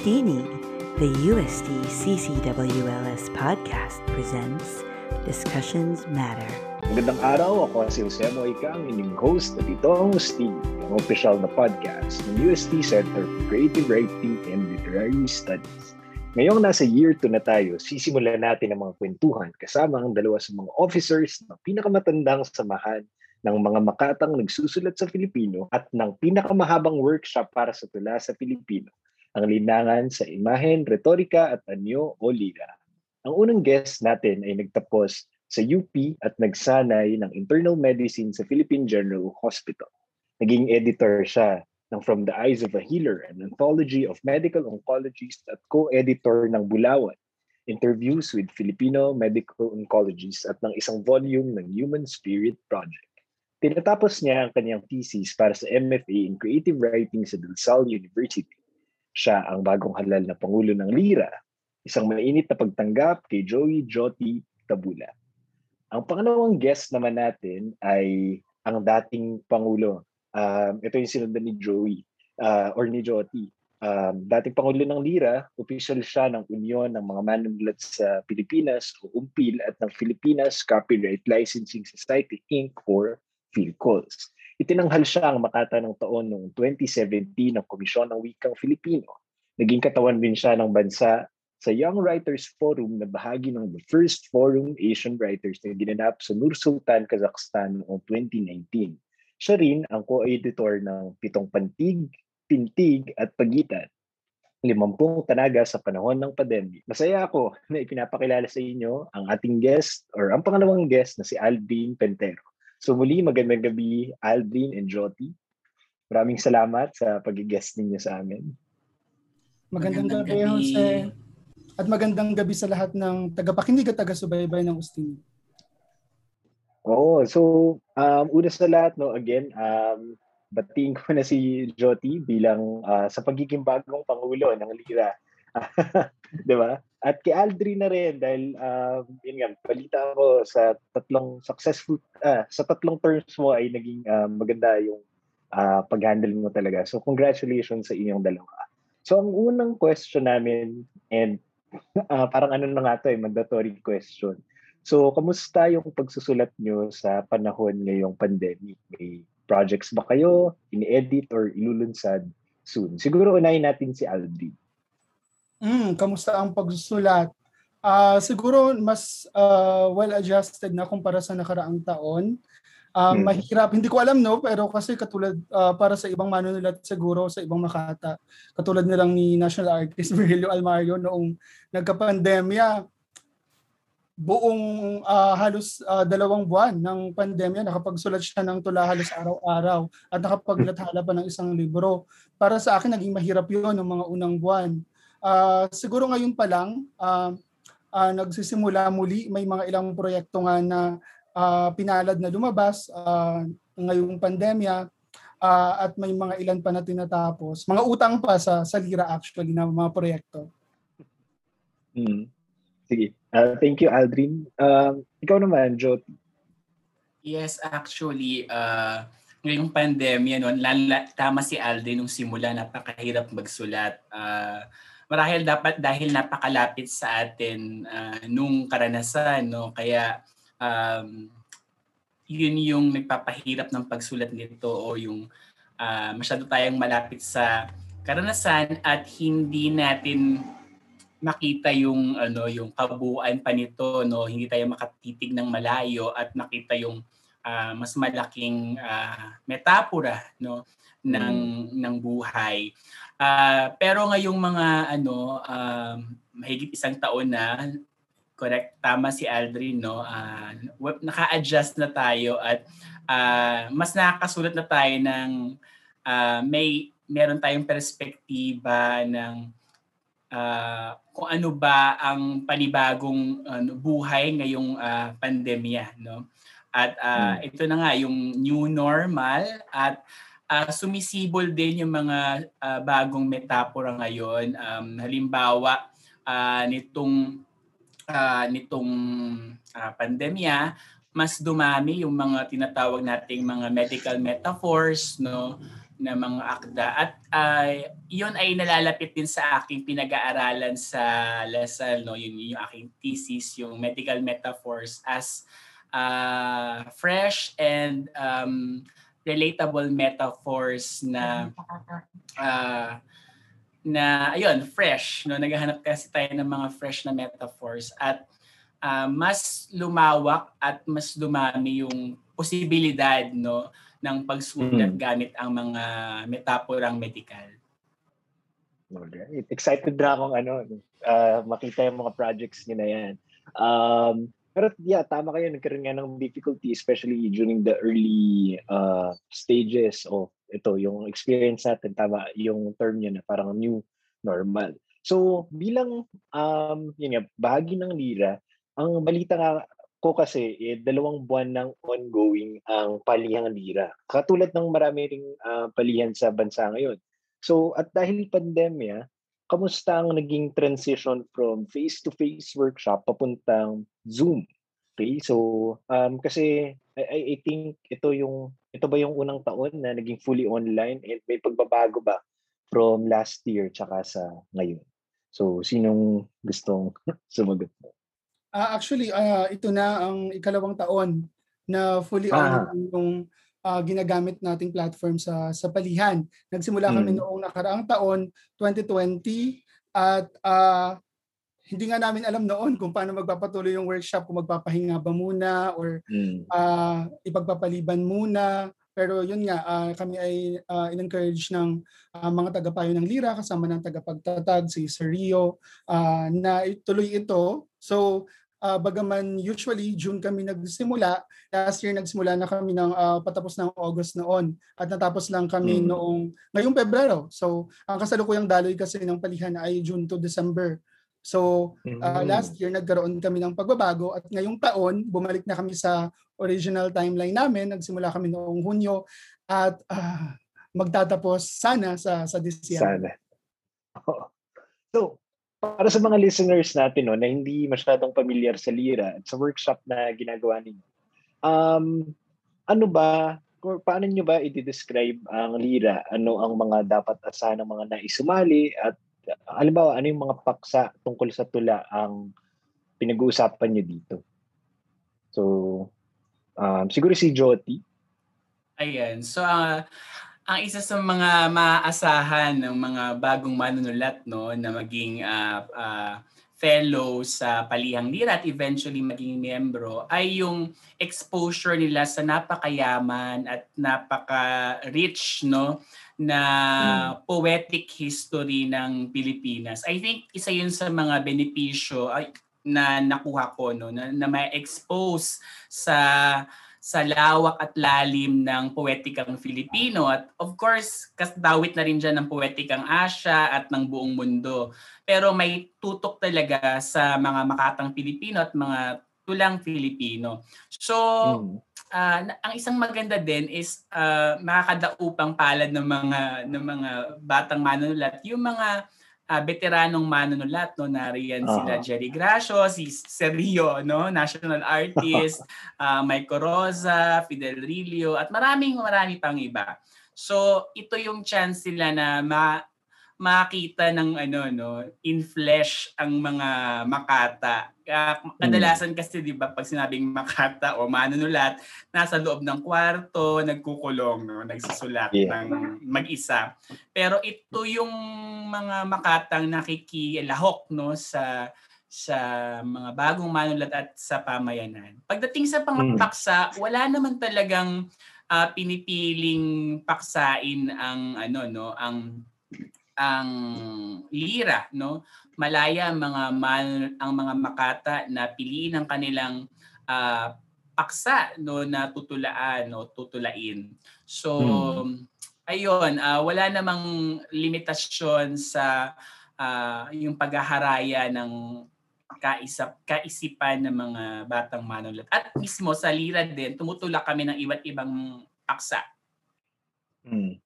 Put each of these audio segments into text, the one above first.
Ustini, the USD CCWLS podcast presents Discussions Matter. Magandang araw, ako si Jose Moica, ang inyong host at ito ang Ustini, ang official na podcast ng USD Center for Creative Writing and Literary Studies. Ngayong nasa year 2 na tayo, sisimulan natin ang mga kwentuhan kasama ang dalawa sa mga officers ng pinakamatandang samahan ng mga makatang nagsusulat sa Filipino at ng pinakamahabang workshop para sa tula sa Filipino ang linangan sa imahen, retorika at anyo o lira. Ang unang guest natin ay nagtapos sa UP at nagsanay ng internal medicine sa Philippine General Hospital. Naging editor siya ng From the Eyes of a Healer, an anthology of medical oncologists at co-editor ng Bulawan, interviews with Filipino medical oncologists at ng isang volume ng Human Spirit Project. Tinatapos niya ang kanyang thesis para sa MFA in Creative Writing sa Del Salle University siya ang bagong halal na Pangulo ng Lira, isang mainit na pagtanggap kay Joey Joti Tabula. Ang pangalawang guest naman natin ay ang dating Pangulo. Um, ito yung sinundan ni Joey uh, or ni Joti. Um, dating Pangulo ng Lira, official siya ng Union ng mga manunulat sa Pilipinas o UMPIL at ng Filipinas Copyright Licensing Society Inc. or PhilCols. Itinanghal siya ang Makata ng taon noong 2017 ng Komisyon ng Wikang Filipino. Naging katawan din siya ng bansa sa Young Writers Forum na bahagi ng the first Forum Asian Writers na ginanap sa Nur Sultan, Kazakhstan noong 2019. Siya rin ang co-editor ng Pitong Pantig, Pintig at Pagitan, limampung tanaga sa panahon ng pandemya. Masaya ako na ipinapakilala sa inyo ang ating guest or ang pangalawang guest na si Alvin Pentero. So muli, magandang gabi Aldrin and Joti. Maraming salamat sa pag-guest ninyo sa amin. Magandang, magandang gabi, gabi, Jose. At magandang gabi sa lahat ng tagapakinig at taga-subaybay ng Ustin. Oo, so um, una sa lahat, no, again, um, batiin ko na si Joti bilang uh, sa pagiging bagong Pangulo ng Lira. 'Di ba? At kay Aldrin na rin dahil uh, yun nga, balita ko sa tatlong successful, uh, sa tatlong terms mo ay naging uh, maganda yung uh, pag-handle mo talaga. So congratulations sa inyong dalawa. So ang unang question namin and uh, parang ano na nga to eh, mandatory question. So kamusta yung pagsusulat nyo sa panahon ngayong pandemic? May projects ba kayo, ini-edit or ilulunsad soon? Siguro unahin natin si Aldrin. Mm, kamusta ang pagsusulat? Uh, siguro mas uh, well-adjusted na kumpara sa nakaraang taon. Uh, hmm. Mahirap, hindi ko alam no, pero kasi katulad uh, para sa ibang manunulat siguro, sa ibang makata, katulad nilang ni National Artist Virgilio Almario noong nagka-pandemya, buong uh, halos uh, dalawang buwan ng pandemya, nakapagsulat siya ng tula halos araw-araw at nakapaglathala pa ng isang libro. Para sa akin, naging mahirap yun ng mga unang buwan. Uh, siguro ngayon pa lang, uh, uh, nagsisimula muli, may mga ilang proyekto nga na uh, pinalad na lumabas uh, ngayong pandemya uh, at may mga ilan pa na tinatapos. Mga utang pa sa, sa Lira actually na mga proyekto. Hmm. Sige. Uh, thank you, Aldrin. Uh, ikaw naman, Jyoti. Yes, actually, uh, ngayong pandemya, no, lala, tama si Aldrin nung simula, napakahirap magsulat. Uh, marahil dapat dahil napakalapit sa atin uh, nung karanasan no kaya um, yun yung nagpapahirap ng pagsulat nito o yung uh, masyado tayong malapit sa karanasan at hindi natin makita yung ano yung kabuuan pa nito no hindi tayo makatitig ng malayo at makita yung uh, mas malaking uh, metapora no ng mm. ng buhay. Uh, pero ngayong mga ano uh, mahigit isang taon na correct tama si Aldrin no uh, naka-adjust na tayo at uh, mas nakakasulat na tayo ng uh, may meron tayong perspektiba ng uh, kung ano ba ang panibagong ano, buhay ngayong uh, pandemya no at uh, hmm. ito na nga yung new normal at uh, sumisibol din yung mga uh, bagong metapora ngayon. Um, halimbawa, uh, nitong uh, nitong uh, pandemya, mas dumami yung mga tinatawag nating mga medical metaphors, no? na mga akda at uh, yun ay nalalapit din sa aking pinag-aaralan sa Lasal no yun yung aking thesis yung medical metaphors as uh, fresh and um, relatable metaphors na uh, na ayun fresh no naghahanap kasi tayo ng mga fresh na metaphors at uh, mas lumawak at mas dumami yung posibilidad no ng pagsulat mm. gamit ang mga metaporang medical. Alright. Excited na akong ano, uh, makita yung mga projects niyo na yan. Um, pero yeah, tama kayo, nagkaroon nga ng difficulty, especially during the early uh, stages of ito, yung experience natin, tama, yung term niya na parang new normal. So, bilang, um, yun nga, bahagi ng Lira, ang balita nga ko kasi, eh, dalawang buwan ng ongoing ang palihang lira. Katulad ng marami ring uh, palihan sa bansa ngayon. So, at dahil pandemya, kamusta ang naging transition from face-to-face workshop papuntang Zoom? Okay, so um, kasi I, I think ito yung ito ba yung unang taon na naging fully online and may pagbabago ba from last year tsaka sa ngayon? So, sinong gustong sumagot mo? Uh, actually, uh, ito na ang ikalawang taon na fully ah. online yung uh, ginagamit nating platform sa sa palihan. Nagsimula kami hmm. noong nakaraang taon, 2020, at uh, hindi nga namin alam noon kung paano magpapatuloy yung workshop, kung magpapahinga ba muna or mm. uh, ipagpapaliban muna. Pero yun nga, uh, kami ay uh, in-encourage ng uh, mga tagapayo ng Lira kasama ng tagapagtatag, si Sir Rio, uh, na ituloy ito. So uh, bagaman usually June kami nagsimula, last year nagsimula na kami ng uh, patapos ng August noon at natapos lang kami mm. noong ngayong Pebrero. So ang kasalukuyang daloy kasi ng palihan ay June to December. So uh, last year nagkaroon kami ng pagbabago at ngayong taon bumalik na kami sa original timeline namin. Nagsimula kami noong Hunyo at uh, magtatapos sana sa sa December. Sana. So, para sa mga listeners natin no, na hindi masyadong familiar sa Lira at sa workshop na ginagawa ninyo, um, ano ba, paano nyo ba i-describe ang Lira? Ano ang mga dapat asahan ng mga naisumali? At halimbawa, ano yung mga paksa tungkol sa tula ang pinag-uusapan nyo dito? So, um, siguro si Joti. Ayan. So, uh, ang isa sa mga maaasahan ng mga bagong manunulat no na maging uh, uh, fellow sa Palihang Lira at eventually maging miyembro ay yung exposure nila sa napakayaman at napaka-rich no na mm. poetic history ng Pilipinas. I think isa yun sa mga benepisyo ay, na nakuha ko no na, na ma-expose sa sa lawak at lalim ng poetikang Filipino at of course kasdawit na rin dyan ng poetikang Asya at ng buong mundo. Pero may tutok talaga sa mga makatang Pilipino at mga tulang Filipino. So, mm. uh, ang isang maganda din is uh, makakadaupang palad ng mga ng mga batang manunulat yung mga uh, veteranong manunulat no nariyan uh-huh. sila Jerry Gracio, si Sergio no, national artist, uh, Mike Rosa, Fidel Rilio at maraming marami pang iba. So ito yung chance nila na ma makita ng ano no in flesh ang mga makata. Hmm. Kadalasan kasi 'di ba pag sinabing makata o manunulat, nasa loob ng kwarto, nagkukulong no, nagsusulat yeah. ng mag-isa. Pero ito yung mga makatang nakikilahok no sa sa mga bagong manulat at sa pamayanan. Pagdating sa pangpaksa, hmm. wala naman talagang uh, pinipiling paksain ang ano no, ang ang lira no malaya mga man, ang mga makata na piliin ang kanilang uh, paksa no na tutulaan no tutulain so hmm. ayun uh, wala namang limitasyon sa uh, yung paghaharaya ng kaisap kaisipan ng mga batang manulat at mismo sa lira din tumutulak kami ng iba't ibang paksa hmm.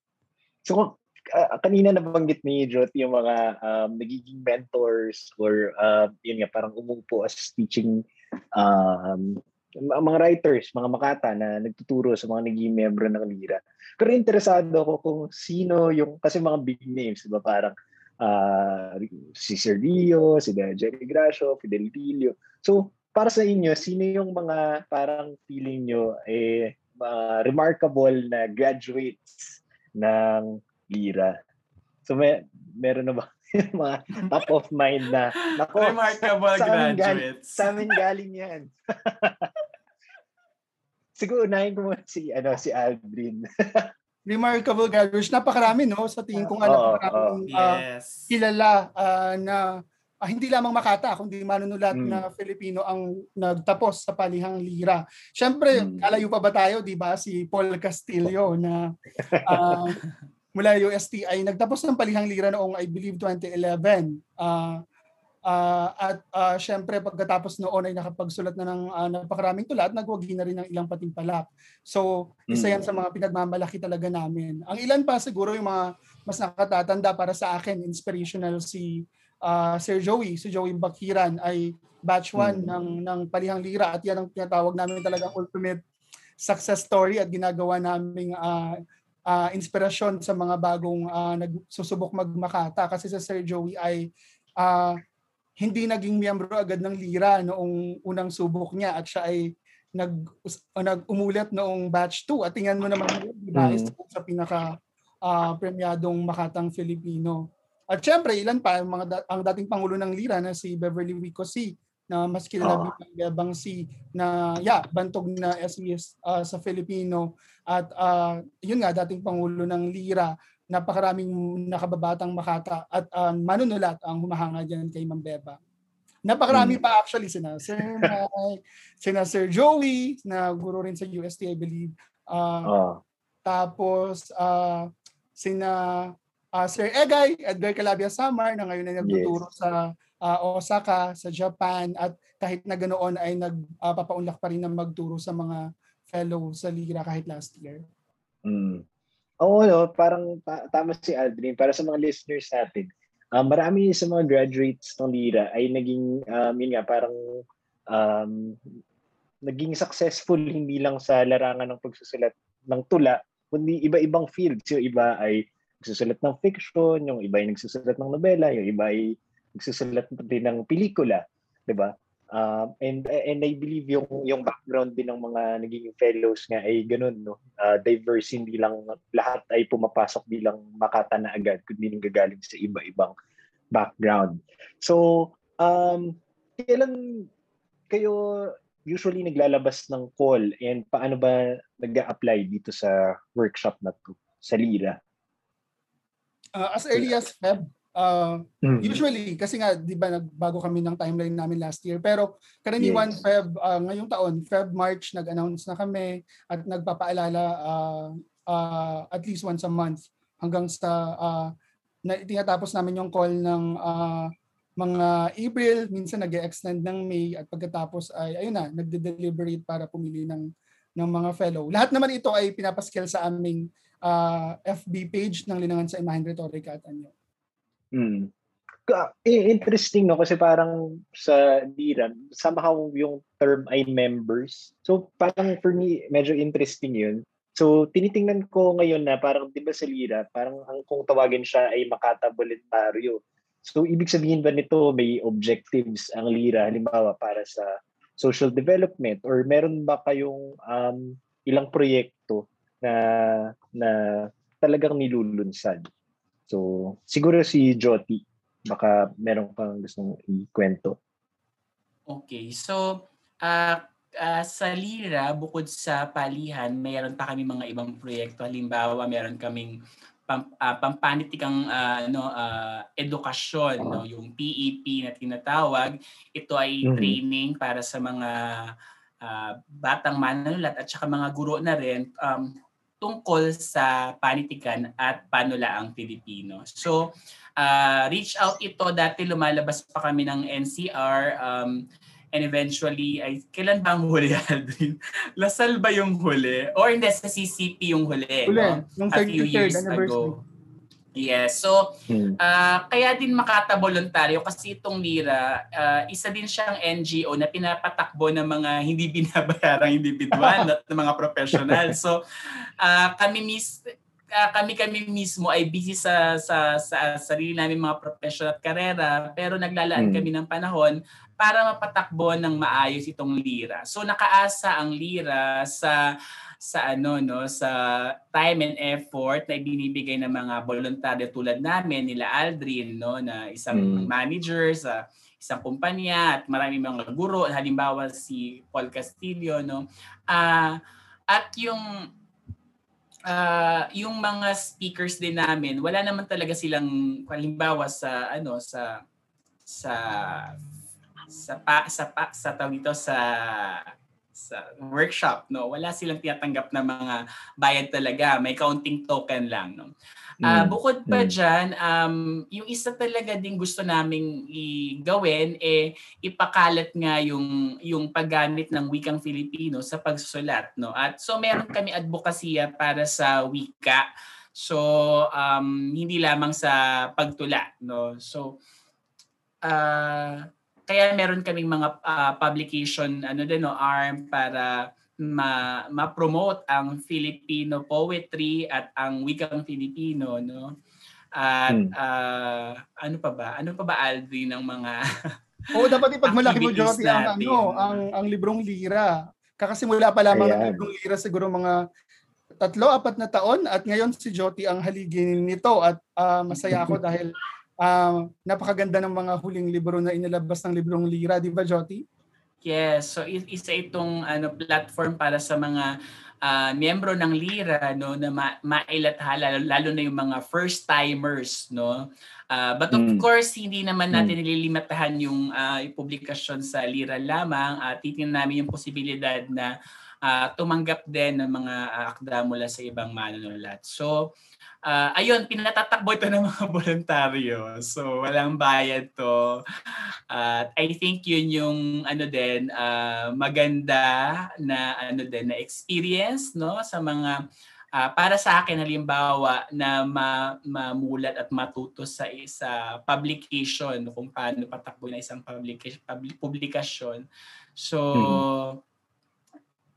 so uh, kanina nabanggit ni Jot yung mga um, nagiging mentors or uh, yun nga parang umupo as teaching um, mga writers, mga makata na nagtuturo sa mga naging membro ng Lira. Pero interesado ako kung sino yung, kasi mga big names, diba? Parang uh, si Sir Rio, si Jerry Gracio, Fidel Tilio. So, para sa inyo, sino yung mga parang feeling nyo eh, uh, remarkable na graduates ng Lira? So, may, meron na ba mga top of mind na nako, remarkable sa, sa graduates. Galing, sa amin galing yan. Siguro unahin ko muna si ano si Aldrin. remarkable graduates. Napakarami no sa tingin ko nga oh, oh. uh, yes. kilala uh, na uh, hindi lamang Makata kundi manunulat mm. na Filipino ang nagtapos sa palihang lira. Syempre, mm. kalayo pa ba tayo, 'di ba? Si Paul Castillo na uh, mula USTI. Nagtapos ng palihang lira noong I believe 2011. Uh, uh, at uh, syempre pagkatapos noon ay nakapagsulat na ng uh, napakaraming tula at nagwagi na rin ng ilang patimpalak. So isa yan sa mga pinagmamalaki talaga namin. Ang ilan pa siguro yung mga mas nakatatanda para sa akin, inspirational si uh, Sir Joey, si Joey Bakiran ay batch 1 mm. ng ng palihang lira at yan ang tinatawag namin talaga ultimate success story at ginagawa naming uh, uh, inspirasyon sa mga bagong uh, nagsusubok magmakata kasi sa Sir Joey ay uh, hindi naging miyembro agad ng Lira noong unang subok niya at siya ay nag uh, nag-umulat noong batch 2 at tingnan mo naman diba mm. sa pinaka uh, premyadong makatang Filipino. At syempre, ilan pa ang mga da- ang dating pangulo ng Lira na si Beverly Wico C na mas kilala oh. bilang si na yeah, bantog na SES uh, sa Filipino at uh, yun nga dating pangulo ng Lira napakaraming nakababatang makata at um, manunulat ang humahanga diyan kay Mambeba. Napakarami hmm. pa actually sina Sir Mike, sina Sir Joey na guro rin sa UST I believe. Uh, oh. Tapos uh, sina uh, Sir Egay, Edgar Calabia Samar na ngayon ay nagtuturo yes. sa uh, Osaka, sa Japan at kahit na ganoon ay nagpapaunlak uh, pa rin ng magturo sa mga fellow sa Lira kahit last year. Mm. Oo, no, parang ta- tama si Aldrin. Para sa mga listeners natin, um, marami sa mga graduates ng Lira ay naging, um, yun nga, parang um, naging successful hindi lang sa larangan ng pagsusulat ng tula, kundi iba-ibang fields. Yung iba ay nagsusulat ng fiction, yung iba ay nagsusulat ng nobela, yung iba ay nagsusulat din ng pelikula, 'di ba? Uh, and and I believe yung yung background din ng mga naging fellows nga ay ganun no. Uh, diverse hindi lang lahat ay pumapasok bilang makata na agad kundi gagaling sa iba-ibang background. So um kailan kayo usually naglalabas ng call and paano ba nag-apply dito sa workshop na to sa Lira? Uh, as early as Feb Uh, mm-hmm. Usually, kasi nga, di ba, nagbago kami ng timeline namin last year. Pero karaniwan, yes. Feb, uh, ngayong taon, Feb, March, nag-announce na kami at nagpapaalala uh, uh, at least once a month hanggang sa uh, na, tinatapos namin yung call ng uh, mga April, minsan nag extend ng May at pagkatapos ay ayun na, nagde-deliberate para pumili ng ng mga fellow. Lahat naman ito ay pinapaskil sa aming uh, FB page ng Linangan sa Imahen Retorika at Anyo. Mm. Interesting no kasi parang sa DIRA, somehow yung term ay members. So parang for me, medyo interesting yun. So tinitingnan ko ngayon na parang 'di ba sa Lira, parang ang kung tawagin siya ay Makata Voluntaryo. So ibig sabihin ba nito may objectives ang Lira halimbawa para sa social development or meron ba kayong um, ilang proyekto na na talagang nilulunsad? So, siguro si Joti, baka meron kang gustong ikwento. Okay. So, uh, uh, sa Lira, bukod sa palihan, mayroon pa kami mga ibang proyekto. Halimbawa, meron kaming pam, uh, pampanitikang uh, ano, uh, edukasyon, no? yung PEP na tinatawag. Ito ay mm-hmm. training para sa mga uh, batang manunulat at saka mga guro na rin um, tungkol sa panitikan at panulaang Pilipino. So, uh, reach out ito. Dati lumalabas pa kami ng NCR um, and eventually, ay, kailan ba ang huli, Aldrin? Lasal ba yung huli? Or hindi, sa CCP yung huli? Huli, no? yung 33rd anniversary. Ago. Yes. So, uh, kaya din makata voluntaryo kasi itong Lira, uh, isa din siyang NGO na pinapatakbo ng mga hindi binabayarang individual at ng mga professional. So, uh, kami mis uh, kami kami mismo ay busy sa sa sa sarili namin mga professional at karera pero naglalaan hmm. kami ng panahon para mapatakbo ng maayos itong Lira. So nakaasa ang Lira sa sa ano no sa time and effort na ibinibigay ng mga voluntaryo tulad namin nila Aldrin no na isang mm. manager sa isang kumpanya at marami mga guro halimbawa si Paul Castillo no uh, at yung uh, yung mga speakers din namin wala naman talaga silang halimbawa sa ano sa sa sa pa, sa pa, sa tawag dito sa sa workshop no? Wala silang tinatanggap na mga bayad talaga. May counting token lang no? Uh, bukod pa mm. diyan um yung isa talaga din gusto naming i-gawin eh ipakalat nga yung yung paggamit ng wikang Filipino sa pagsusulat no? At so meron kami advokasya para sa wika. So um hindi lamang sa pagtula no? So uh, kaya meron kaming mga uh, publication ano din no arm para ma ma-promote ang Filipino poetry at ang wikang Filipino no at hmm. uh, ano pa ba ano pa ba Aldrin ng mga Oo, dapat ipagmalaki mo Jody ang ano, ang ang librong lira. Kakasimula pa lamang Ayan. ng librong lira siguro mga tatlo, apat na taon at ngayon si Joti ang haligin nito at uh, masaya ako dahil uh, napakaganda ng mga huling libro na inilabas ng librong Lira, di ba Joti? Yes, so isa itong ano platform para sa mga uh, miyembro ng Lira no na ma- mailathala lalo na yung mga first timers no. Uh, but of mm. course hindi naman hmm. natin mm. nililimitahan yung uh, publikasyon sa Lira lamang at uh, titingnan namin yung posibilidad na uh, tumanggap din ng mga akda mula sa ibang manunulat. So uh, ayun, pinatatakbo ito ng mga voluntaryo. So, walang bayad to. At uh, I think yun yung ano din, uh, maganda na ano din na experience no sa mga uh, para sa akin halimbawa na ma, mamulat at matuto sa isa publication kung paano patakbo na isang publication publikasyon. So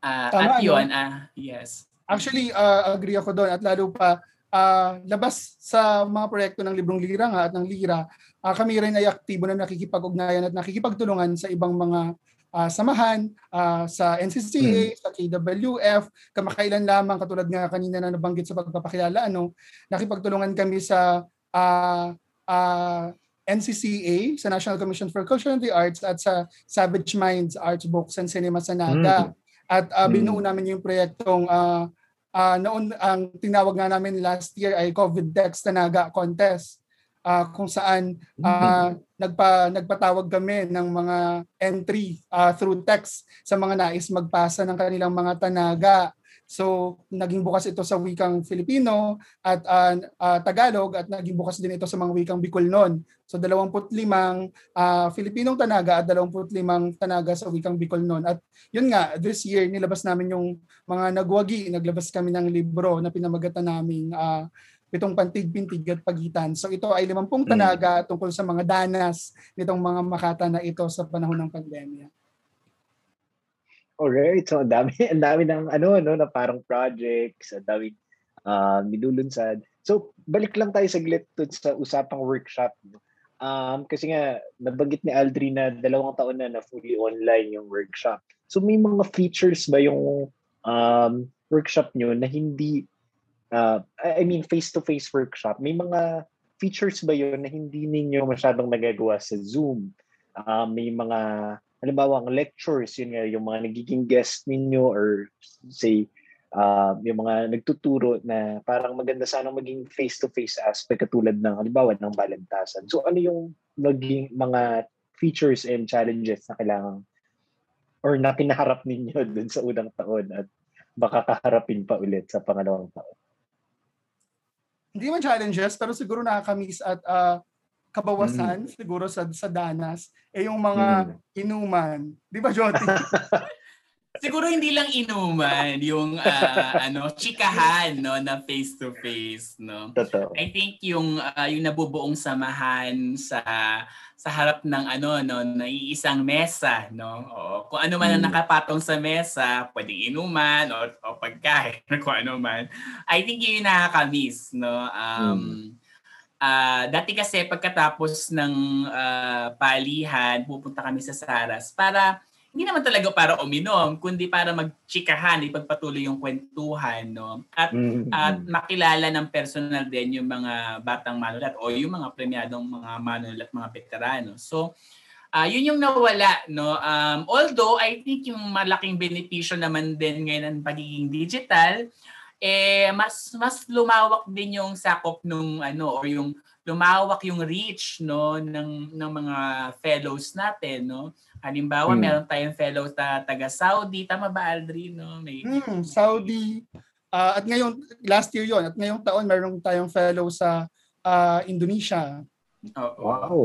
uh, Tama, at yun, no? uh, yes. Actually, uh, agree ako doon at lalo pa uh, labas sa mga proyekto ng Librong Lira nga at ng Lira, uh, kami rin ay aktibo na nakikipag-ugnayan at nakikipagtulungan sa ibang mga uh, samahan uh, sa NCCA, mm. sa KWF, kamakailan lamang katulad nga kanina na nabanggit sa pagpapakilala, ano, nakipagtulungan kami sa uh, uh, NCCA, sa National Commission for Culture and the Arts at sa Savage Minds Arts Books and Cinema sa Naga. Mm. At uh, binuo mm. namin yung proyektong uh, uh, noon ang tinawag nga namin last year ay COVID Dex Tanaga Contest. Uh, kung saan uh, nagpa nagpatawag kami ng mga entry uh, through text sa mga nais magpasa ng kanilang mga tanaga So, naging bukas ito sa wikang Filipino at uh, uh, Tagalog at naging bukas din ito sa mga wikang Bicolnon. So, 25 uh, Filipinong Tanaga at 25 Tanaga sa wikang Bicolnon. At yun nga, this year nilabas namin yung mga nagwagi. Naglabas kami ng libro na pinamagatan namin uh, pitong pantig, pintig at pagitan. So ito ay limampung mm. tanaga tungkol sa mga danas nitong mga makata na ito sa panahon ng pandemya. Alright, so ang dami, ang dami ng ano, no, na parang projects, ang dami uh, minulunsad. So, balik lang tayo saglit sa usapang workshop. Um, kasi nga, nabanggit ni Aldri na dalawang taon na na fully online yung workshop. So, may mga features ba yung um, workshop nyo na hindi, uh, I mean, face-to-face workshop, may mga features ba yun na hindi ninyo masyadong nagagawa sa Zoom? Uh, may mga halimbawa ang lectures, yun nga, yung mga nagiging guest ninyo or say, uh, yung mga nagtuturo na parang maganda sana maging face-to-face aspect katulad ng halimbawa ng balantasan. So ano yung naging mga features and challenges na kailangan or na kinaharap ninyo dun sa unang taon at baka kaharapin pa ulit sa pangalawang taon? Hindi man challenges, pero siguro nakakamiss at uh, kabawasan mm. siguro sa sa danas eh yung mga mm. inuman. 'Di ba, Joti? siguro hindi lang inuman yung uh, ano chikahan no na face to face no Totoo. I think yung uh, yung nabubuong samahan sa sa harap ng ano no na iisang mesa no o kung ano man ang hmm. nakapatong sa mesa pwedeng inuman o, o pagkain kung ano man I think yun yung nakakamiss no um hmm. Uh, dati kasi pagkatapos ng uh, palihan pupunta kami sa Saras para hindi naman talaga para uminom, kundi para magchikahan, ipagpatuloy yung kwentuhan, no? At, mm-hmm. at makilala ng personal din yung mga batang manulat o yung mga premyadong mga manulat, mga veterano. So, uh, yun yung nawala, no? Um, although, I think yung malaking benepisyo naman din ngayon ng pagiging digital, eh, mas, mas lumawak din yung sakop nung ano, or yung lumawak yung reach, no, ng, ng mga fellows natin, no? Halimbawa, hmm. meron tayong fellow ta taga Saudi. Tama ba, Aldri? No? May... Hmm, Saudi. Uh, at ngayon, last year yon At ngayong taon, meron tayong fellow sa uh, Indonesia. Oo. Wow.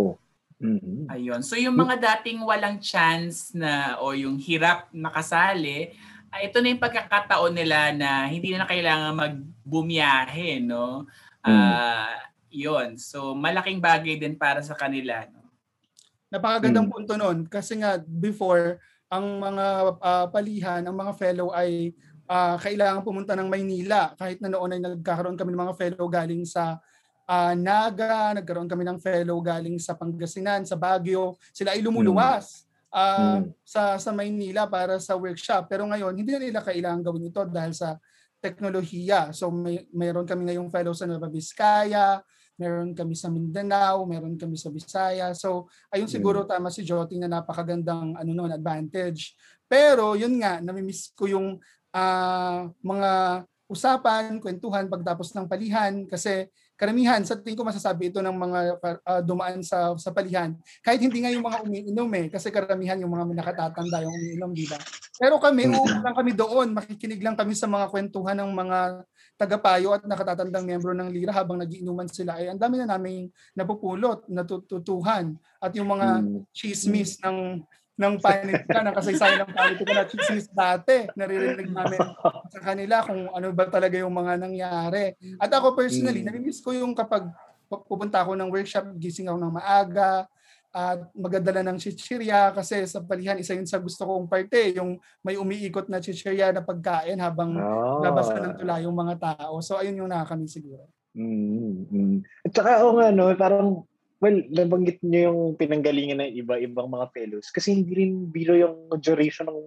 Mm-hmm. Ayun. So yung mga dating walang chance na o yung hirap makasali, uh, ito na yung pagkakataon nila na hindi na kailangan magbumiyahe, no? Uh, mm. Yun. So malaking bagay din para sa kanila, no? Napakagandang hmm. punto noon kasi nga before ang mga uh, palihan, ang mga fellow ay uh, kailangan pumunta ng Maynila kahit na noon ay nagkakaroon kami ng mga fellow galing sa uh, Naga, nagkaroon kami ng fellow galing sa Pangasinan, sa Baguio. Sila ay lumuluwas uh, hmm. sa sa Maynila para sa workshop. Pero ngayon, hindi na nila kailangan gawin ito dahil sa teknolohiya. So may mayroon kami ngayong fellow sa Nueva Vizcaya, meron kami sa Mindanao, meron kami sa Bisaya. So, ayun siguro tama si Jotty na napakagandang ano noon advantage. Pero yun nga, nami-miss ko yung uh, mga usapan, kwentuhan pagtapos ng palihan kasi karamihan sa tingin ko masasabi ito ng mga uh, dumaan sa sa palihan. Kahit hindi nga yung mga umiinom eh kasi karamihan yung mga nakatatanda yung umiinom di ba? Pero kami uuwi lang kami doon. Makikinig lang kami sa mga kwentuhan ng mga tagapayo at nakatatandang membro ng lira habang nagiinuman sila. Ay ang dami na naming napupulot natututuhan. At yung mga hmm. chismis ng ng politika, ng kasaysayan ng politika na chismis dati. Naririnig namin sa kanila kung ano ba talaga yung mga nangyari. At ako personally, mm. namimiss ko yung kapag pupunta ako ng workshop, gising ako ng maaga, at magadala ng chichirya kasi sa palihan isa yun sa gusto kong parte yung may umiikot na chichirya na pagkain habang oh. labas ng tula yung mga tao. So ayun yung nakakami siguro. Mm-hmm. At saka ako nga no, parang Well, nabanggit niyo yung pinanggalingan ng iba-ibang mga fellows kasi hindi rin biro yung duration ng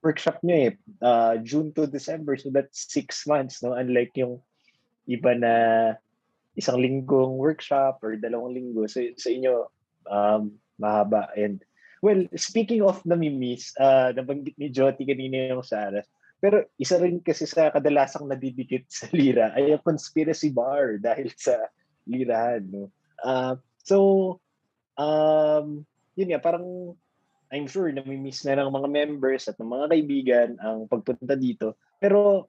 workshop niyo eh. Uh, June to December, so that's six months, no? Unlike yung iba na isang linggong workshop or dalawang linggo. So sa inyo, um, mahaba. And well, speaking of namimiss, uh, nabanggit ni Joti kanina yung Sarah. Pero isa rin kasi sa kadalasang nadidikit sa lira ay ang conspiracy bar dahil sa lirahan. No? Uh, So, um, yun nga, parang I'm sure na miss na ng mga members at ng mga kaibigan ang pagpunta dito. Pero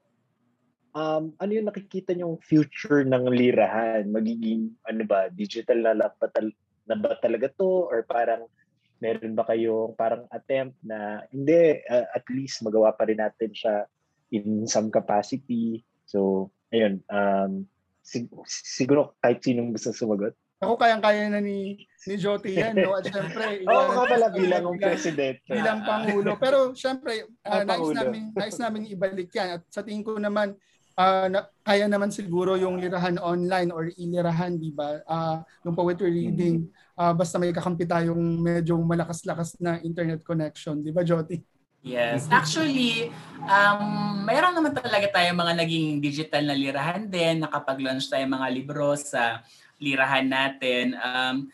um, ano yung nakikita niyong future ng lirahan? Magiging ano ba, digital na, ba, na ba talaga to? Or parang meron ba kayong parang attempt na hindi, uh, at least magawa pa rin natin siya in some capacity. So, ayun, um, sig- siguro kahit sinong gusto sumagot. Ako kayang-kaya na ni ni Joti yan, no? At syempre, Oo, oh, ka pala bilang ng president. Bilang pangulo. Pero syempre, uh, nais namin nais namin ibalik yan. At sa tingin ko naman uh, na, kaya naman siguro yung lirahan online or ilirahan, di ba? Uh, yung poetry reading, uh, basta may kakampi tayong medyo malakas-lakas na internet connection, di ba, Joti? Yes. Actually, um, mayroon naman talaga tayong mga naging digital na lirahan din. Nakapag-launch tayo mga libro sa lirahan natin. Um,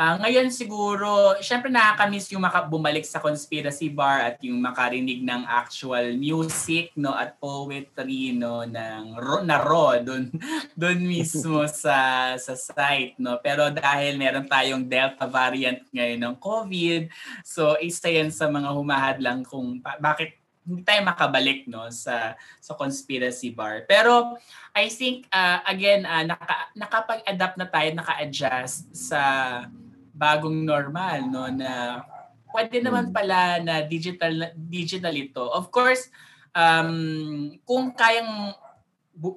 uh, ngayon siguro, syempre nakakamiss yung maka- bumalik sa conspiracy bar at yung makarinig ng actual music no at poetry no ng na raw doon doon mismo sa sa site no pero dahil meron tayong delta variant ngayon ng COVID so isa yan sa mga humahadlang kung pa- bakit hindi tayo makabalik no sa sa conspiracy bar. Pero I think uh, again uh, naka, nakapag-adapt na tayo, naka-adjust sa bagong normal no na pwede naman pala na digital digital ito. Of course, um, kung kayang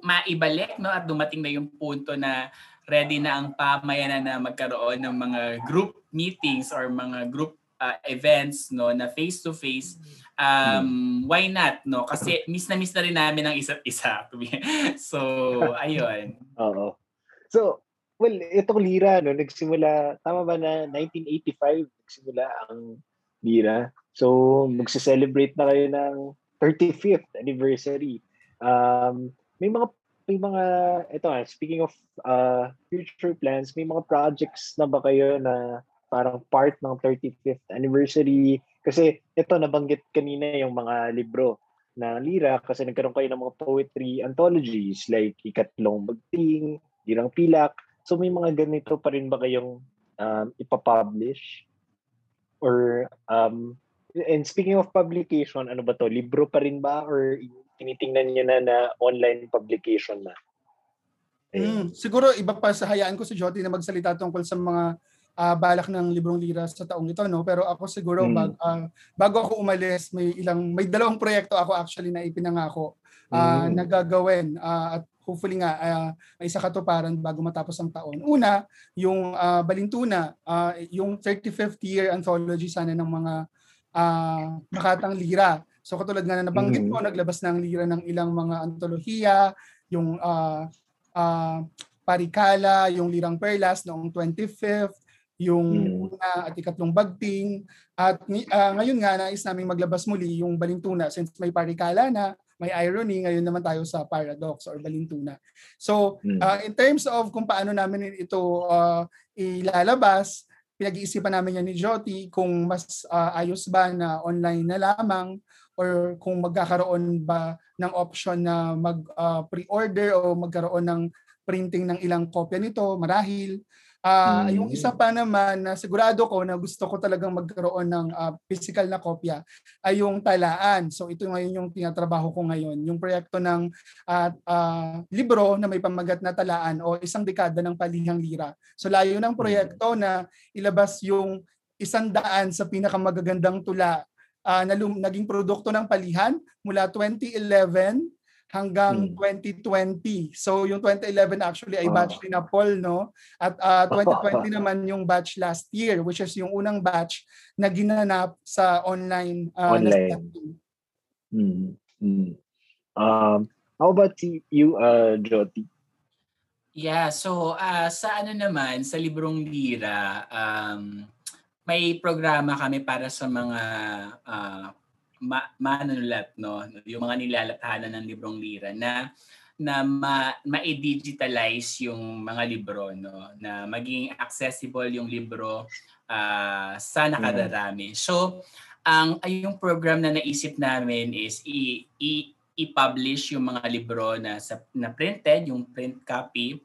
maibalik no at dumating na yung punto na ready na ang pamayanan na magkaroon ng mga group meetings or mga group uh, events no na face to face um why not no? Kasi miss na miss na rin namin ang isa't isa. So ayun. Oo. So well itong lira no nagsimula tama ba na 1985 nagsimula ang lira? So magse-celebrate na kayo ng 35th anniversary. Um may mga may mga ito speaking of uh, future plans may mga projects na ba kayo na parang part ng 35th anniversary kasi ito nabanggit kanina yung mga libro na lira kasi nagkaroon kayo ng mga poetry anthologies like Ikatlong Bagting, Dirang Pilak. So may mga ganito pa rin ba kayong um, ipapublish? Or um, and speaking of publication, ano ba to? Libro pa rin ba or tinitingnan niyo na na online publication na? Mm, siguro iba pa sa hayaan ko si Jody na magsalita tungkol sa mga uh, balak ng librong lira sa taong ito no pero ako siguro mm. bag, uh, bago ako umalis may ilang may dalawang proyekto ako actually na ipinangako uh, mm. na gagawin uh, at hopefully nga uh, may isa katuparan bago matapos ang taon. Una, yung uh, Balintuna, uh, yung 35th year anthology sana ng mga uh, Makatang Lira. So katulad nga na nabanggit mm. ko, naglabas ng lira ng ilang mga antolohiya, yung uh, uh, Parikala, yung Lirang Perlas noong 25th, yung mm. una at ikatlong bagting. At uh, ngayon nga, nais namin maglabas muli yung Balintuna since may Parikala na, may irony, ngayon naman tayo sa paradox or balintuna. So, uh, in terms of kung paano namin ito uh, ilalabas, pinag-iisipan namin yan ni Joti kung mas uh, ayos ba na online na lamang or kung magkakaroon ba ng option na mag uh, pre-order o magkaroon ng printing ng ilang kopya nito marahil Uh, mm. Yung isa pa naman na sigurado ko na gusto ko talagang magkaroon ng uh, physical na kopya ay yung talaan. So ito ngayon yung tinatrabaho ko ngayon. Yung proyekto ng uh, uh, libro na may pamagat na talaan o isang dekada ng palihang lira. So layo ng proyekto na ilabas yung isang daan sa pinakamagagandang tula uh, na lum- naging produkto ng palihan mula 2011 hanggang hmm. 2020. So yung 2011 actually ay batch ni na Paul no at uh, 2020 naman yung batch last year which is yung unang batch na ginanap sa online uh, online. Hmm. Hmm. Um how about you uh Joti? Yeah, so uh, sa ano naman sa librong lira um may programa kami para sa mga uh, ma- manunulat, no? yung mga nilalatahanan ng librong lira na na ma- ma-digitalize yung mga libro no na maging accessible yung libro uh, sa nakadarami. So ang yung program na naisip namin is i, i i-publish yung mga libro na sa na printed, yung print copy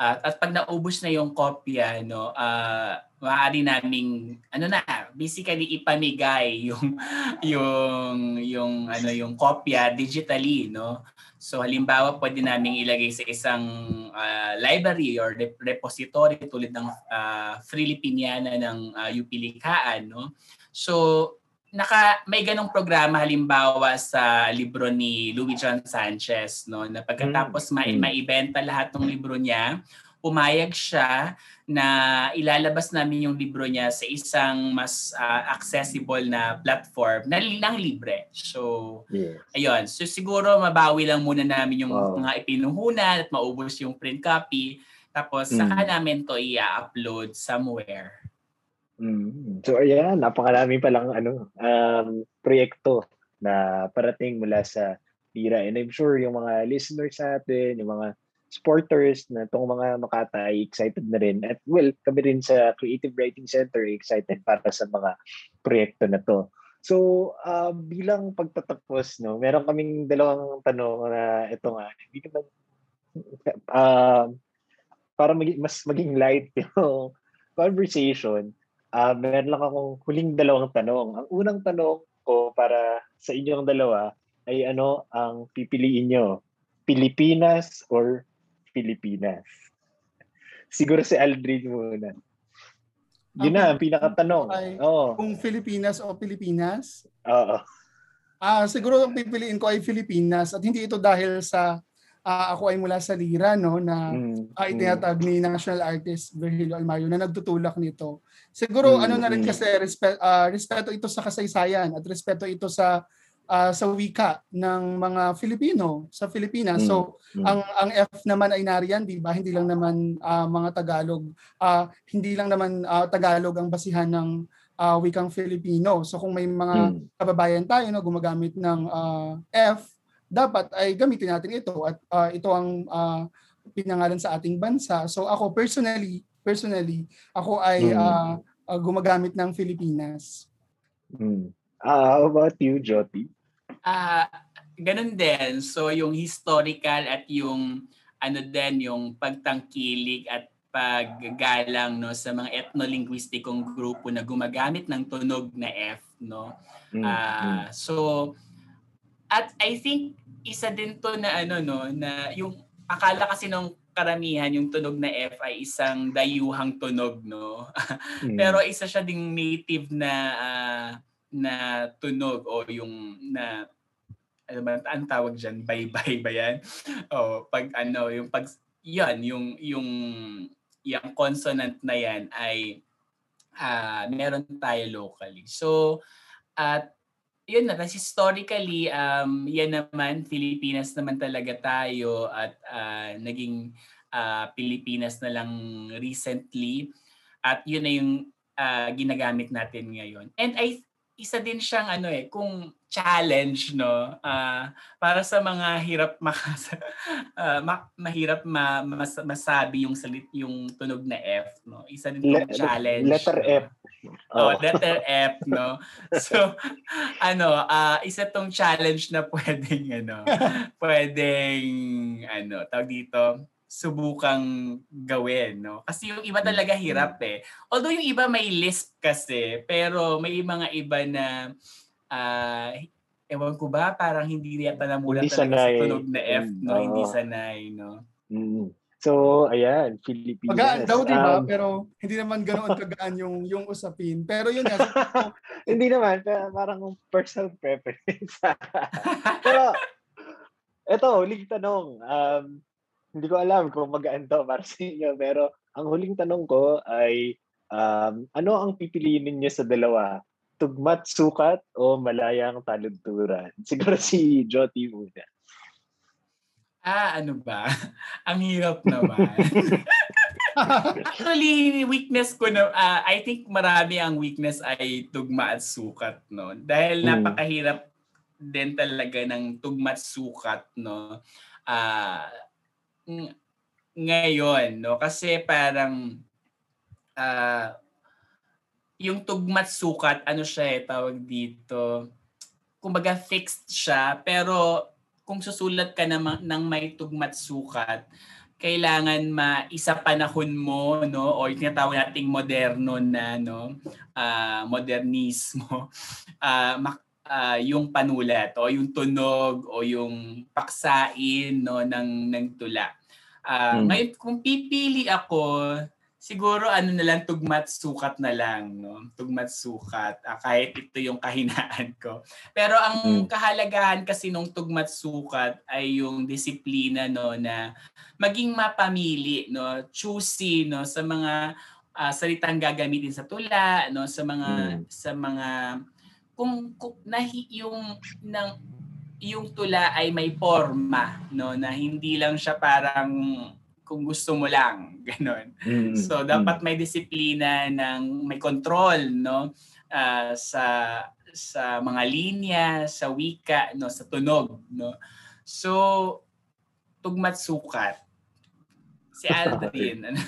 at, at pag naubos na yung kopya, no, uh, maaari naming ano na, basically ipamigay yung yung yung ano yung kopya digitally, no. So halimbawa pwede naming ilagay sa isang uh, library or repository tulad ng uh, Filipiniana ng uh, UP Likhaan, no. So naka may ganong programa halimbawa sa libro ni Louis John Sanchez no na pagkatapos mm. ma- hmm. maibenta lahat ng libro niya pumayag siya na ilalabas namin yung libro niya sa isang mas uh, accessible na platform na lang libre. So, yes. ayun. So, siguro mabawi lang muna namin yung wow. mga ipinuhunan at maubos yung print copy. Tapos, mm. saka namin to i-upload somewhere. Mm. So ayan, napakarami pa lang ano, um, proyekto na parating mula sa Pira. And I'm sure yung mga listeners natin, yung mga sporters na itong mga Makata excited na rin. At well, kami rin sa Creative Writing Center excited para sa mga proyekto na to. So, uh, bilang pagtatapos, no, meron kaming dalawang tanong na ito nga, hindi naman, uh, para maging, mas maging light yung conversation, uh, meron lang akong huling dalawang tanong. Ang unang tanong ko para sa inyong dalawa ay ano ang pipiliin nyo? Pilipinas or Pilipinas? Siguro si Aldrin muna. Yun na, ang pinakatanong. Ay, Oo. Kung Pilipinas o Pilipinas? Oo. Ah, siguro ang pipiliin ko ay Pilipinas at hindi ito dahil sa ah, ako ay mula sa Lira no na Mm, uh, itinatag ni national artist Virgilio Almario na nagtutulak nito. Siguro Mm, ano na rin mm. kasi respe- ah, respeto ito sa kasaysayan at respeto ito sa ah, sa wika ng mga Filipino sa Pilipinas. Mm, So mm. ang ang F naman ay nariyan, 'di ba? Hindi lang naman ah, mga Tagalog, ah, hindi lang naman ah, Tagalog ang basihan ng ah, wikang Filipino. So kung may mga Mm. kababayan tayo na gumagamit ng ah, F, dapat ay gamitin natin ito at ah, ito ang ah, pinangalan sa ating bansa. So ako personally, personally, ako ay Mm. ah, ah, gumagamit ng Filipinas. Mm. Ah, how about you, Joti? Ah, ganun din. So yung historical at yung ano din yung pagtangkilik at paggalang no sa mga ethno-linguistikong grupo na gumagamit ng tunog na F no. Mm, mm. Ah, so at I think isa din to na ano no na yung akala kasi nung karamihan yung tunog na F ay isang dayuhang tunog no. Mm. Pero isa siya ding native na ah, na tunog o yung na ano ba ang tawag diyan bye-bye ba yan? O pag ano yung pag yan yung yung yung consonant na yan ay ah meron tayo locally. So at yun na, kasi historically, um, yan naman, Pilipinas naman talaga tayo at ah, naging ah, Pilipinas na lang recently. At yun na yung ah, ginagamit natin ngayon. And I isa din siyang ano eh, kung challenge no ah, para sa mga hirap makas ah, ma- mahirap ma- mas- masabi yung salit yung tunog na F no isa din Le- challenge letter no? F. Oh, Oh. letter F, no? So, ano, ah isa tong challenge na pwedeng, ano, pwedeng, ano, tawag dito, subukang gawin, no? Kasi yung iba talaga hirap eh. Although yung iba may lisp kasi, pero may mga iba na, ah ewan ko ba, parang hindi yata namulat Hindi talaga sa tunog na F, no? Mm, Hindi sanay, no? Mm. So, ayan, Pilipinas. Magaan daw, di ba? Um, Pero hindi naman ganoon kagaan yung yung usapin. Pero yun nga, hindi naman, pero parang personal preference. pero, eto, huling tanong. Um, hindi ko alam kung magaan to para sa inyo, pero ang huling tanong ko ay, um, ano ang pipiliin ninyo sa dalawa? Tugmat sukat o malayang taludturan? Siguro si Joti muna. Ah, ano ba? Ang hirap naman. Actually, weakness ko na, ah, I think marami ang weakness ay tugma at sukat, no? Dahil Mm. napakahirap din talaga ng tugma at sukat, no? Ah, ng- ngayon, no? Kasi parang ah, yung tugma at sukat, ano siya eh, tawag dito, kumbaga fixed siya, pero kung susulat ka ng, ng may tugmat sukat, kailangan maisa panahon mo no? O yung tinatawag nating moderno na no? Ah, modernismo. Mak- ah, yung panulat o yung tunog o yung paksain no ng ng tula. Ah, Mm. Ngayon kung pipili ako siguro ano na lang tugmat sukat na lang no tugmat sukat ah, kahit ito yung kahinaan ko pero ang Mm. kahalagahan kasi nung tugmat sukat ay yung disiplina no na maging mapamili no choosy no sa mga ah, salitang gagamitin sa tula no sa mga Mm. sa mga kung, kung nahi, yung ng yung tula ay may forma no na hindi lang siya parang kung gusto mo lang ganon Mm, So dapat may disiplina ng may control no ah, sa sa mga linya, sa wika, no, sa tunog, no. So tugmat sukat. Si Aldrin. ano?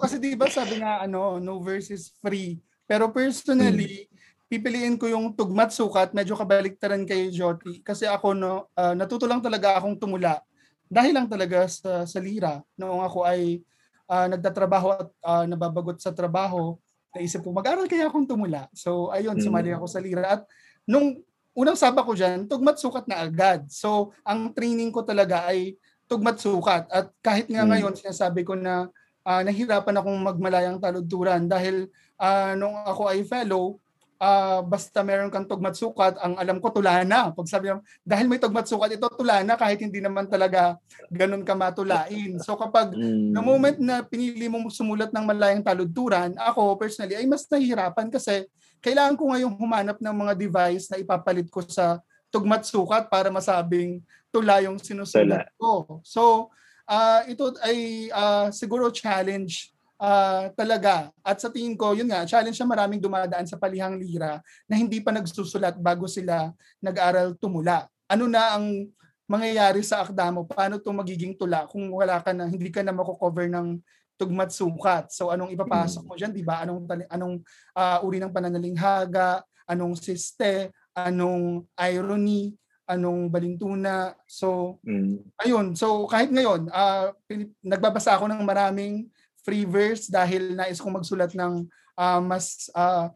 Kasi di ba sabi nga ano, no versus free. Pero personally, pipiliin ko yung tugmat sukat, medyo kabaliktaran kay Joti. Kasi ako no, ah, natuto lang talaga akong tumula. Dahil lang talaga sa, sa lira. Noong ako ay ah, nagtatrabaho at ah, nababagot sa trabaho, naisip ko, mag-aral kaya akong tumula. So ayun, Mm. sumali ako sa lira. At nung unang saba ko dyan, tugmat sukat na agad. So ang training ko talaga ay tugmat sukat. At kahit nga Mm. ngayon, sinasabi ko na uh, nahirapan akong magmalayang taludturan dahil uh, nung ako ay fellow, uh, basta meron kang tugmat sukat, ang alam ko tula na. Pag sabi mo, dahil may tugmat sukat, ito tula na kahit hindi naman talaga ganun ka matulain. So kapag mm. the moment na pinili mo sumulat ng malayang taludturan, ako personally ay mas nahihirapan kasi kailangan ko ngayong humanap ng mga device na ipapalit ko sa tugmat sukat para masabing tula yung sinusulat ko. So, uh, ito ay uh, siguro challenge uh, talaga. At sa tingin ko, yun nga, challenge na maraming dumadaan sa palihang lira na hindi pa nagsusulat bago sila nag-aral tumula. Ano na ang mangyayari sa akda mo? Paano to magiging tula kung wala ka na, hindi ka na mako-cover ng tugmat sukat. So anong ipapasok mo diyan, 'di ba? Anong anong uh, uri ng pananalinghaga, anong siste, anong irony, anong balintuna. So, mm. ayun. So, kahit ngayon, uh, nagbabasa ako ng maraming free verse dahil nais kong magsulat ng uh, mas uh,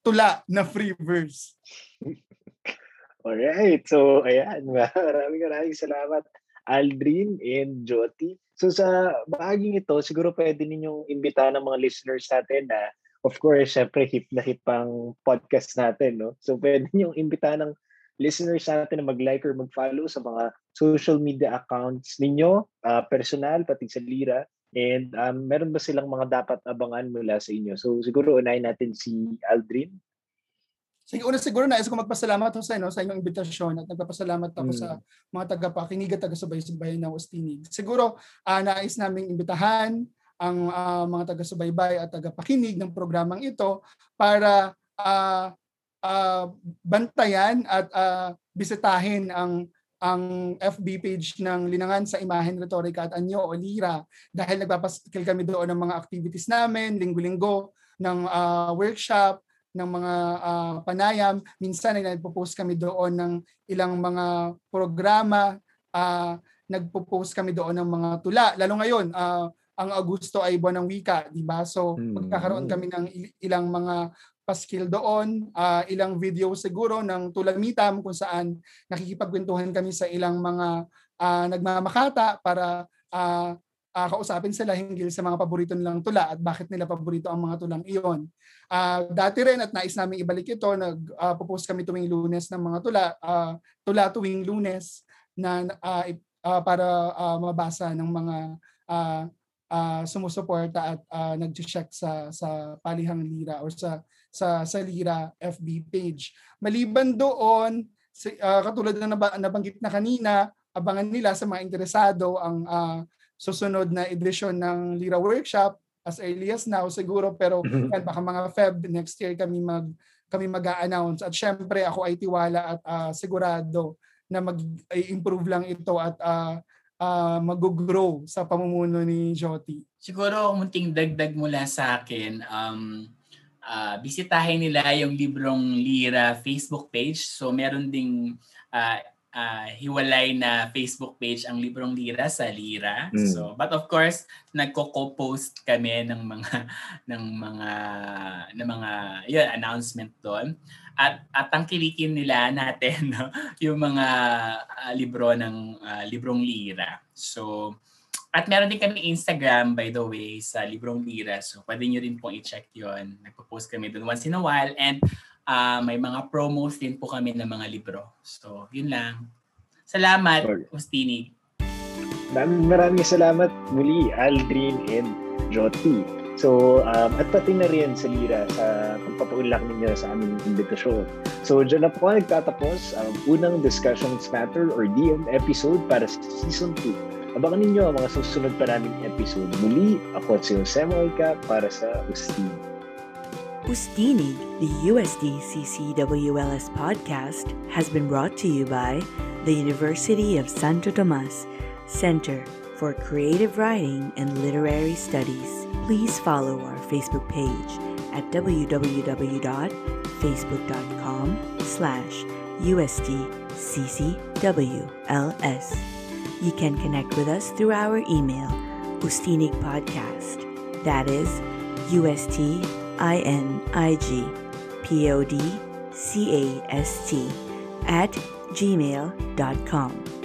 tula na free verse. Alright. So, ayan. Maraming maraming salamat, Aldrin and Joti. So, sa bahaging ito, siguro pwede ninyong imbitahan ng mga listeners natin na of course, syempre hip na hip ang podcast natin, no? So, pwede ninyong imbitahan ng listeners natin na mag-like or mag-follow sa mga social media accounts ninyo, uh, personal, pati sa Lira. And um, meron ba silang mga dapat abangan mula sa inyo? So siguro unahin natin si Aldrin. Sige, una siguro nais ko magpasalamat ho sa, no, sa inyong imbitasyon at nagpapasalamat ako mm. sa mga tagapakinig at taga-subaybay ng Ostinig. Siguro uh, nais naming imbitahan ang uh, mga taga-subaybay at tagapakinig ng programang ito para uh, uh, bantayan at uh, bisitahin ang ang FB page ng Linangan sa Imahen Retorika at Anyo o Lira dahil nagpapaskil kami doon ng mga activities namin, linggo-linggo, ng uh, workshop, ng mga uh, panayam. Minsan ay nagpo-post kami doon ng ilang mga programa, uh, nagpo-post kami doon ng mga tula. Lalo ngayon, uh, ang Agosto ay buwan ng wika, di ba? So, mm. magkakaroon kami ng ilang mga paskil doon, uh, ilang video siguro ng tulamitam kung saan nakikipagkwentuhan kami sa ilang mga uh, nagmamakata para uh, uh, kausapin sila hinggil sa mga paborito nilang tula at bakit nila paborito ang mga tulang iyon. Uh, dati rin at nais namin ibalik ito, nag-post uh, kami tuwing lunes ng mga tula, uh, tula tuwing lunes na uh, uh, para uh, mabasa ng mga uh, uh, sumusuporta at uh, nag-check sa sa palihang lira or sa sa sa Lira FB page. Maliban doon, si, uh, katulad na nabanggit na kanina, abangan nila sa mga interesado ang uh, susunod na edisyon ng Lira Workshop as early as now siguro pero mm-hmm. yan, baka mga Feb next year kami mag kami mag-a-announce at syempre ako ay tiwala at uh, sigurado na mag-improve lang ito at uh, uh, mag-grow sa pamumuno ni Joti. Siguro munting dagdag mula sa akin um uh, bisitahin nila yung Librong Lira Facebook page. So meron ding uh, uh, hiwalay na Facebook page ang Librong Lira sa Lira. Mm. So but of course, nagko-post kami ng mga ng mga ng mga yun, announcement doon. At at tangkilikin nila natin no, yung mga uh, libro ng uh, Librong Lira. So at meron din kami Instagram, by the way, sa Librong Lira. So, pwede nyo rin pong i-check yon Nagpo-post kami doon once in a while. And uh, may mga promos din po kami ng mga libro. So, yun lang. Salamat, Ustini. Maraming maraming salamat muli, Aldrin and Joti. So, um, at pati na rin sa Lira sa pagpapaulak ninyo sa aming imbitasyon. So, dyan na po nagtatapos ang unang Discussions Matter or DM episode para sa Season 2 Abangan ninyo ang mga susunod pa naming episode. Muli, ako si Jose para sa Ustinig. Ustinig, the USD CCWLS podcast, has been brought to you by the University of Santo Tomas Center for Creative Writing and Literary Studies. Please follow our Facebook page at www.facebook.com slash USDCCWLS. You can connect with us through our email, Ustinig Podcast. That is U S T I N I G P O D C A S T at gmail.com.